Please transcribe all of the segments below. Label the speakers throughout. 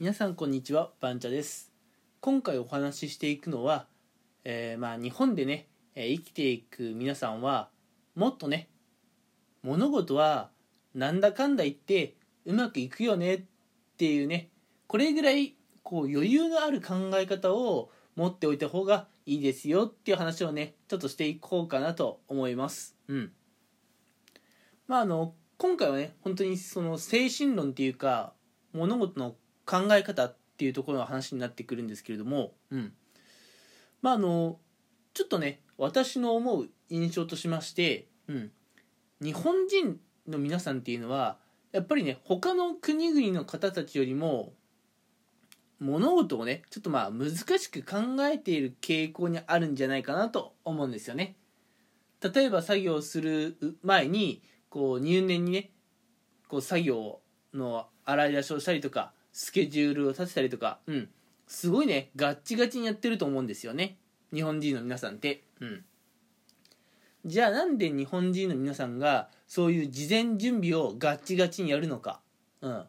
Speaker 1: 皆さんこんにちはバンチャです。今回お話ししていくのは、えー、まあ日本でね、生きていく皆さんはもっとね物事はなんだかんだ言ってうまくいくよねっていうねこれぐらいこう余裕のある考え方を持っておいた方がいいですよっていう話をねちょっとしていこうかなと思います。うん。まああの今回はね本当にその精神論っていうか物事の考え方っていうところの話になってくるんですけれどもうんまああのちょっとね私の思う印象としまして、うん、日本人の皆さんっていうのはやっぱりね他の国々の方たちよりも物事をねちょっとまあ難しく考えている傾向にあるんじゃないかなと思うんですよね。例えば作業する前にこう入念にねこう作業の洗い出しをしたりとかスケジュールを立てたりとか、うん、すごいねガッチガチにやってると思うんですよね日本人の皆さんって。うんじゃあなんで日本人の皆さんがそういう事前準備をガッチガチにやるのか。うん。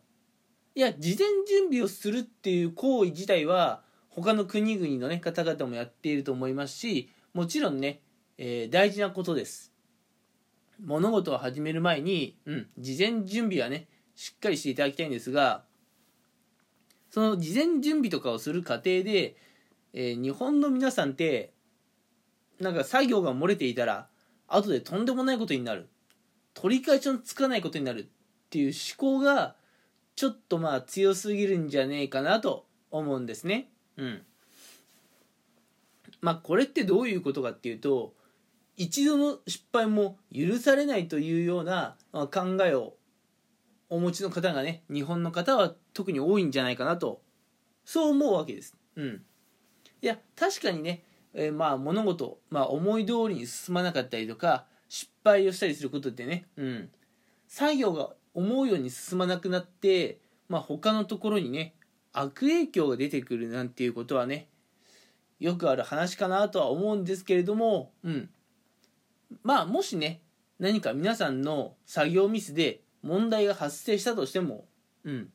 Speaker 1: いや、事前準備をするっていう行為自体は他の国々のね、方々もやっていると思いますし、もちろんね、えー、大事なことです。物事を始める前に、うん、事前準備はね、しっかりしていただきたいんですが、その事前準備とかをする過程で、えー、日本の皆さんって、なんか作業が漏れていたら、後でとんでもないことになる。取り返しのつかないことになるっていう思考がちょっとまあ強すぎるんじゃねえかなと思うんですね。うん。まあこれってどういうことかっていうと一度の失敗も許されないというような考えをお持ちの方がね日本の方は特に多いんじゃないかなとそう思うわけです。うん。いや確かにねえー、まあ物事、まあ、思い通りに進まなかったりとか失敗をしたりすることってね、うん、作業が思うように進まなくなって、まあ、他のところにね悪影響が出てくるなんていうことはねよくある話かなとは思うんですけれども、うん、まあもしね何か皆さんの作業ミスで問題が発生したとしても、うん、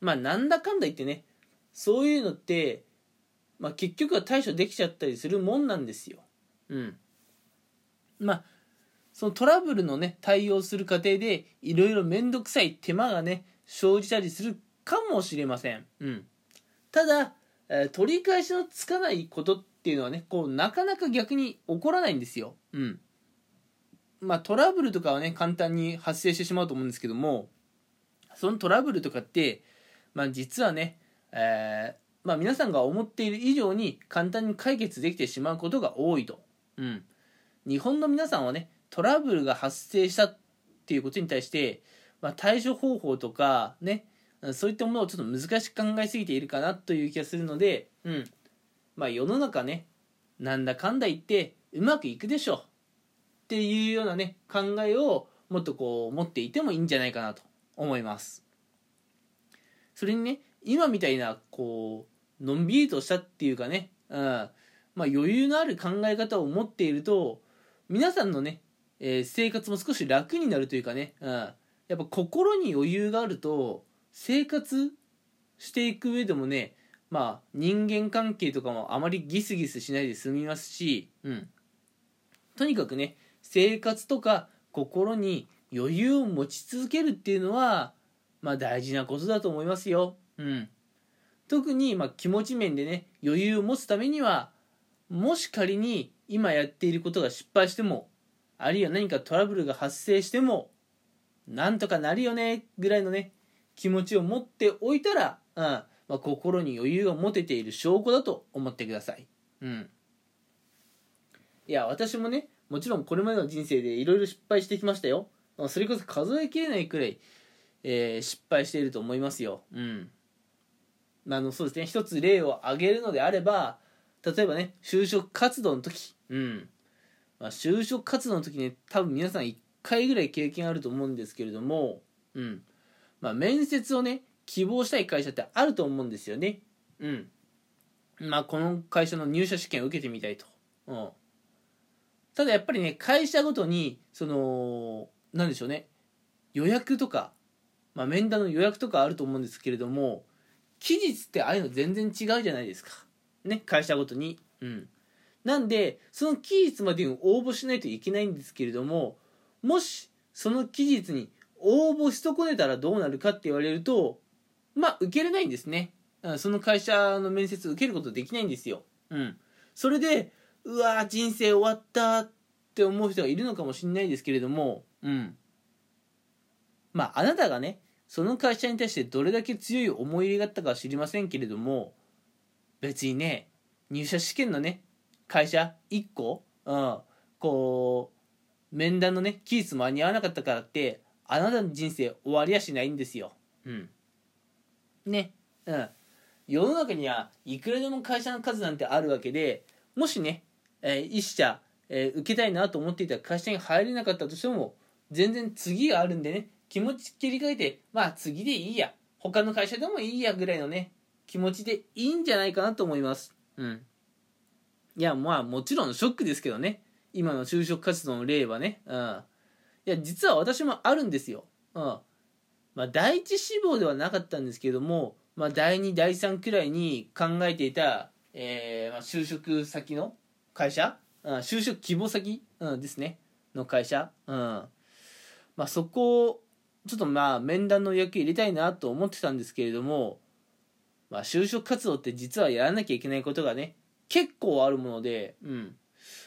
Speaker 1: まあなんだかんだ言ってねそういうのってまあ、結局は対処できちゃったりするもんなんですよ。うん。まあ、そのトラブルのね、対応する過程で、いろいろめんどくさい手間がね、生じたりするかもしれません。うん。ただ、えー、取り返しのつかないことっていうのはね、こう、なかなか逆に起こらないんですよ。うん。まあ、トラブルとかはね、簡単に発生してしまうと思うんですけども、そのトラブルとかって、まあ、実はね、えーまあ、皆さんが思っている以上に簡単に解決できてしまうことが多いと。うん。日本の皆さんはね、トラブルが発生したっていうことに対して、まあ、対処方法とかね、そういったものをちょっと難しく考えすぎているかなという気がするので、うん。まあ、世の中ね、なんだかんだ言ってうまくいくでしょうっていうようなね、考えをもっとこう持っていてもいいんじゃないかなと思います。それにね、今みたいなこうのんびりとしたっていうかね、うん、まあ余裕のある考え方を持っていると、皆さんのね、えー、生活も少し楽になるというかね、うん、やっぱ心に余裕があると、生活していく上でもね、まあ人間関係とかもあまりギスギスしないで済みますし、うん。とにかくね、生活とか心に余裕を持ち続けるっていうのは、まあ大事なことだと思いますよ。うん。特にま気持ち面でね余裕を持つためにはもし仮に今やっていることが失敗してもあるいは何かトラブルが発生してもなんとかなるよねぐらいのね気持ちを持っておいたら、うんまあ、心に余裕が持てている証拠だと思ってください。うん。いや、私もね、もちろんこれまでの人生でいろいろ失敗してきましたよ。それこそ数えきれないくらい、えー、失敗していると思いますよ。うん。あのそうですね。一つ例を挙げるのであれば例えばね就職活動の時。うん、まあ、就職活動の時ね多分皆さん1回ぐらい経験あると思うんですけれども。うん。まあ面接をね希望したい会社ってあると思うんですよね。うん。まあこの会社の入社試験を受けてみたいと。うん。ただやっぱりね会社ごとにそのなんでしょうね。予約とかまあ、面談の予約とかあると思うんですけれども期日ってああいうの全然違うじゃないですか。ね会社ごとに。うん。なんでその期日までに応募しないといけないんですけれどももしその期日に応募し損ねたらどうなるかって言われるとまあ受けれないんですね。その会社の面接受けることできないんですよ。うん。それでうわ人生終わったって思う人がいるのかもしれないですけれどもうんまああなたがねその会社に対してどれだけ強い思い入れがあったかは知りませんけれども別にね入社試験のね会社1個、うん、こう面談のね期日間に合わなかったからってあなたの人生終わりやしないんですよ。うん。ね。うん。世の中にはいくらでも会社の数なんてあるわけでもしね、えー、一社、えー、受けたいなと思っていた会社に入れなかったとしても全然次があるんでね気持ち切り替えてまあ次でいいや。他の会社でもいいやぐらいのね気持ちでいいんじゃないかなと思います。うん。いやまあもちろんショックですけどね。今の就職活動の例はね。うん。いや実は私もあるんですよ。うん。まあ第一志望ではなかったんですけどもまあ第2第3くらいに考えていた、えーまあ、就職先の会社、うん、就職希望先、うん、ですね。の会社？うん。まあそこをちょっとまあ面談の予約入れたいなと思ってたんですけれどもまあ就職活動って実はやらなきゃいけないことがね結構あるもので、うん。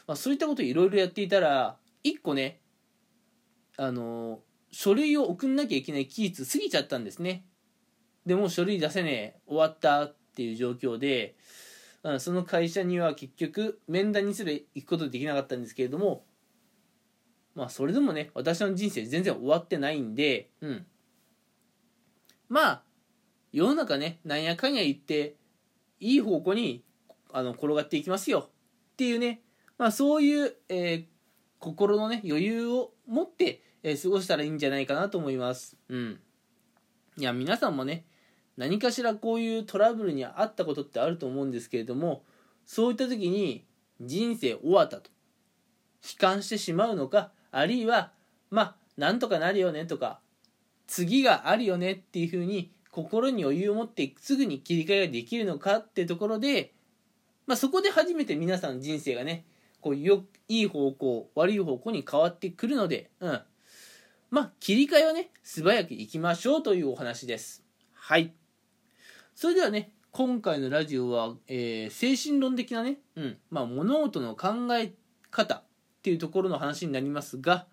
Speaker 1: まあ、そういったこといろいろやっていたら1個ねあの書類を送んなきゃいけない期日過ぎちゃったんですね。でも書類出せねえ。終わったっていう状況でその会社には結局面談にすら行くことできなかったんですけれどもまあそれでもね私の人生全然終わってないんでうん。まあ世の中ねなんやかんや言っていい方向にあの転がっていきますよ。っていうね、まあ、そういう、えー、心のね余裕を持って、えー、過ごしたらいいんじゃないかなと思います。うん、いや皆さんもね何かしらこういうトラブルにあったことってあると思うんですけれどもそういった時に人生終わったと。悲観してしまうのかあるいはまあなんとかなるよねとか次があるよねっていうふうに心に余裕を持ってすぐに切り替えができるのかってところでまあ、そこで初めて皆さん人生がねこうよいい方向悪い方向に変わってくるので、うん、まあ切り替えはね素早くいきましょうというお話です。はい。それではね今回のラジオは、えー、精神論的なね、うんまあ、物事の考え方っていうところの話になりますが、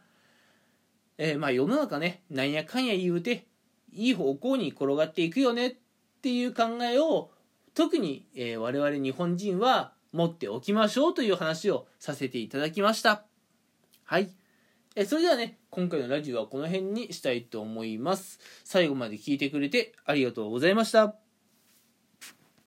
Speaker 1: えー、まあ世の中ねなんやかんや言うていい方向に転がっていくよねっていう考えを特に、えー、我々日本人は持っておきましょうという話をさせていただきました。はい、え、それではね今回のラジオはこの辺にしたいと思います。最後まで聞いてくれてありがとうございました。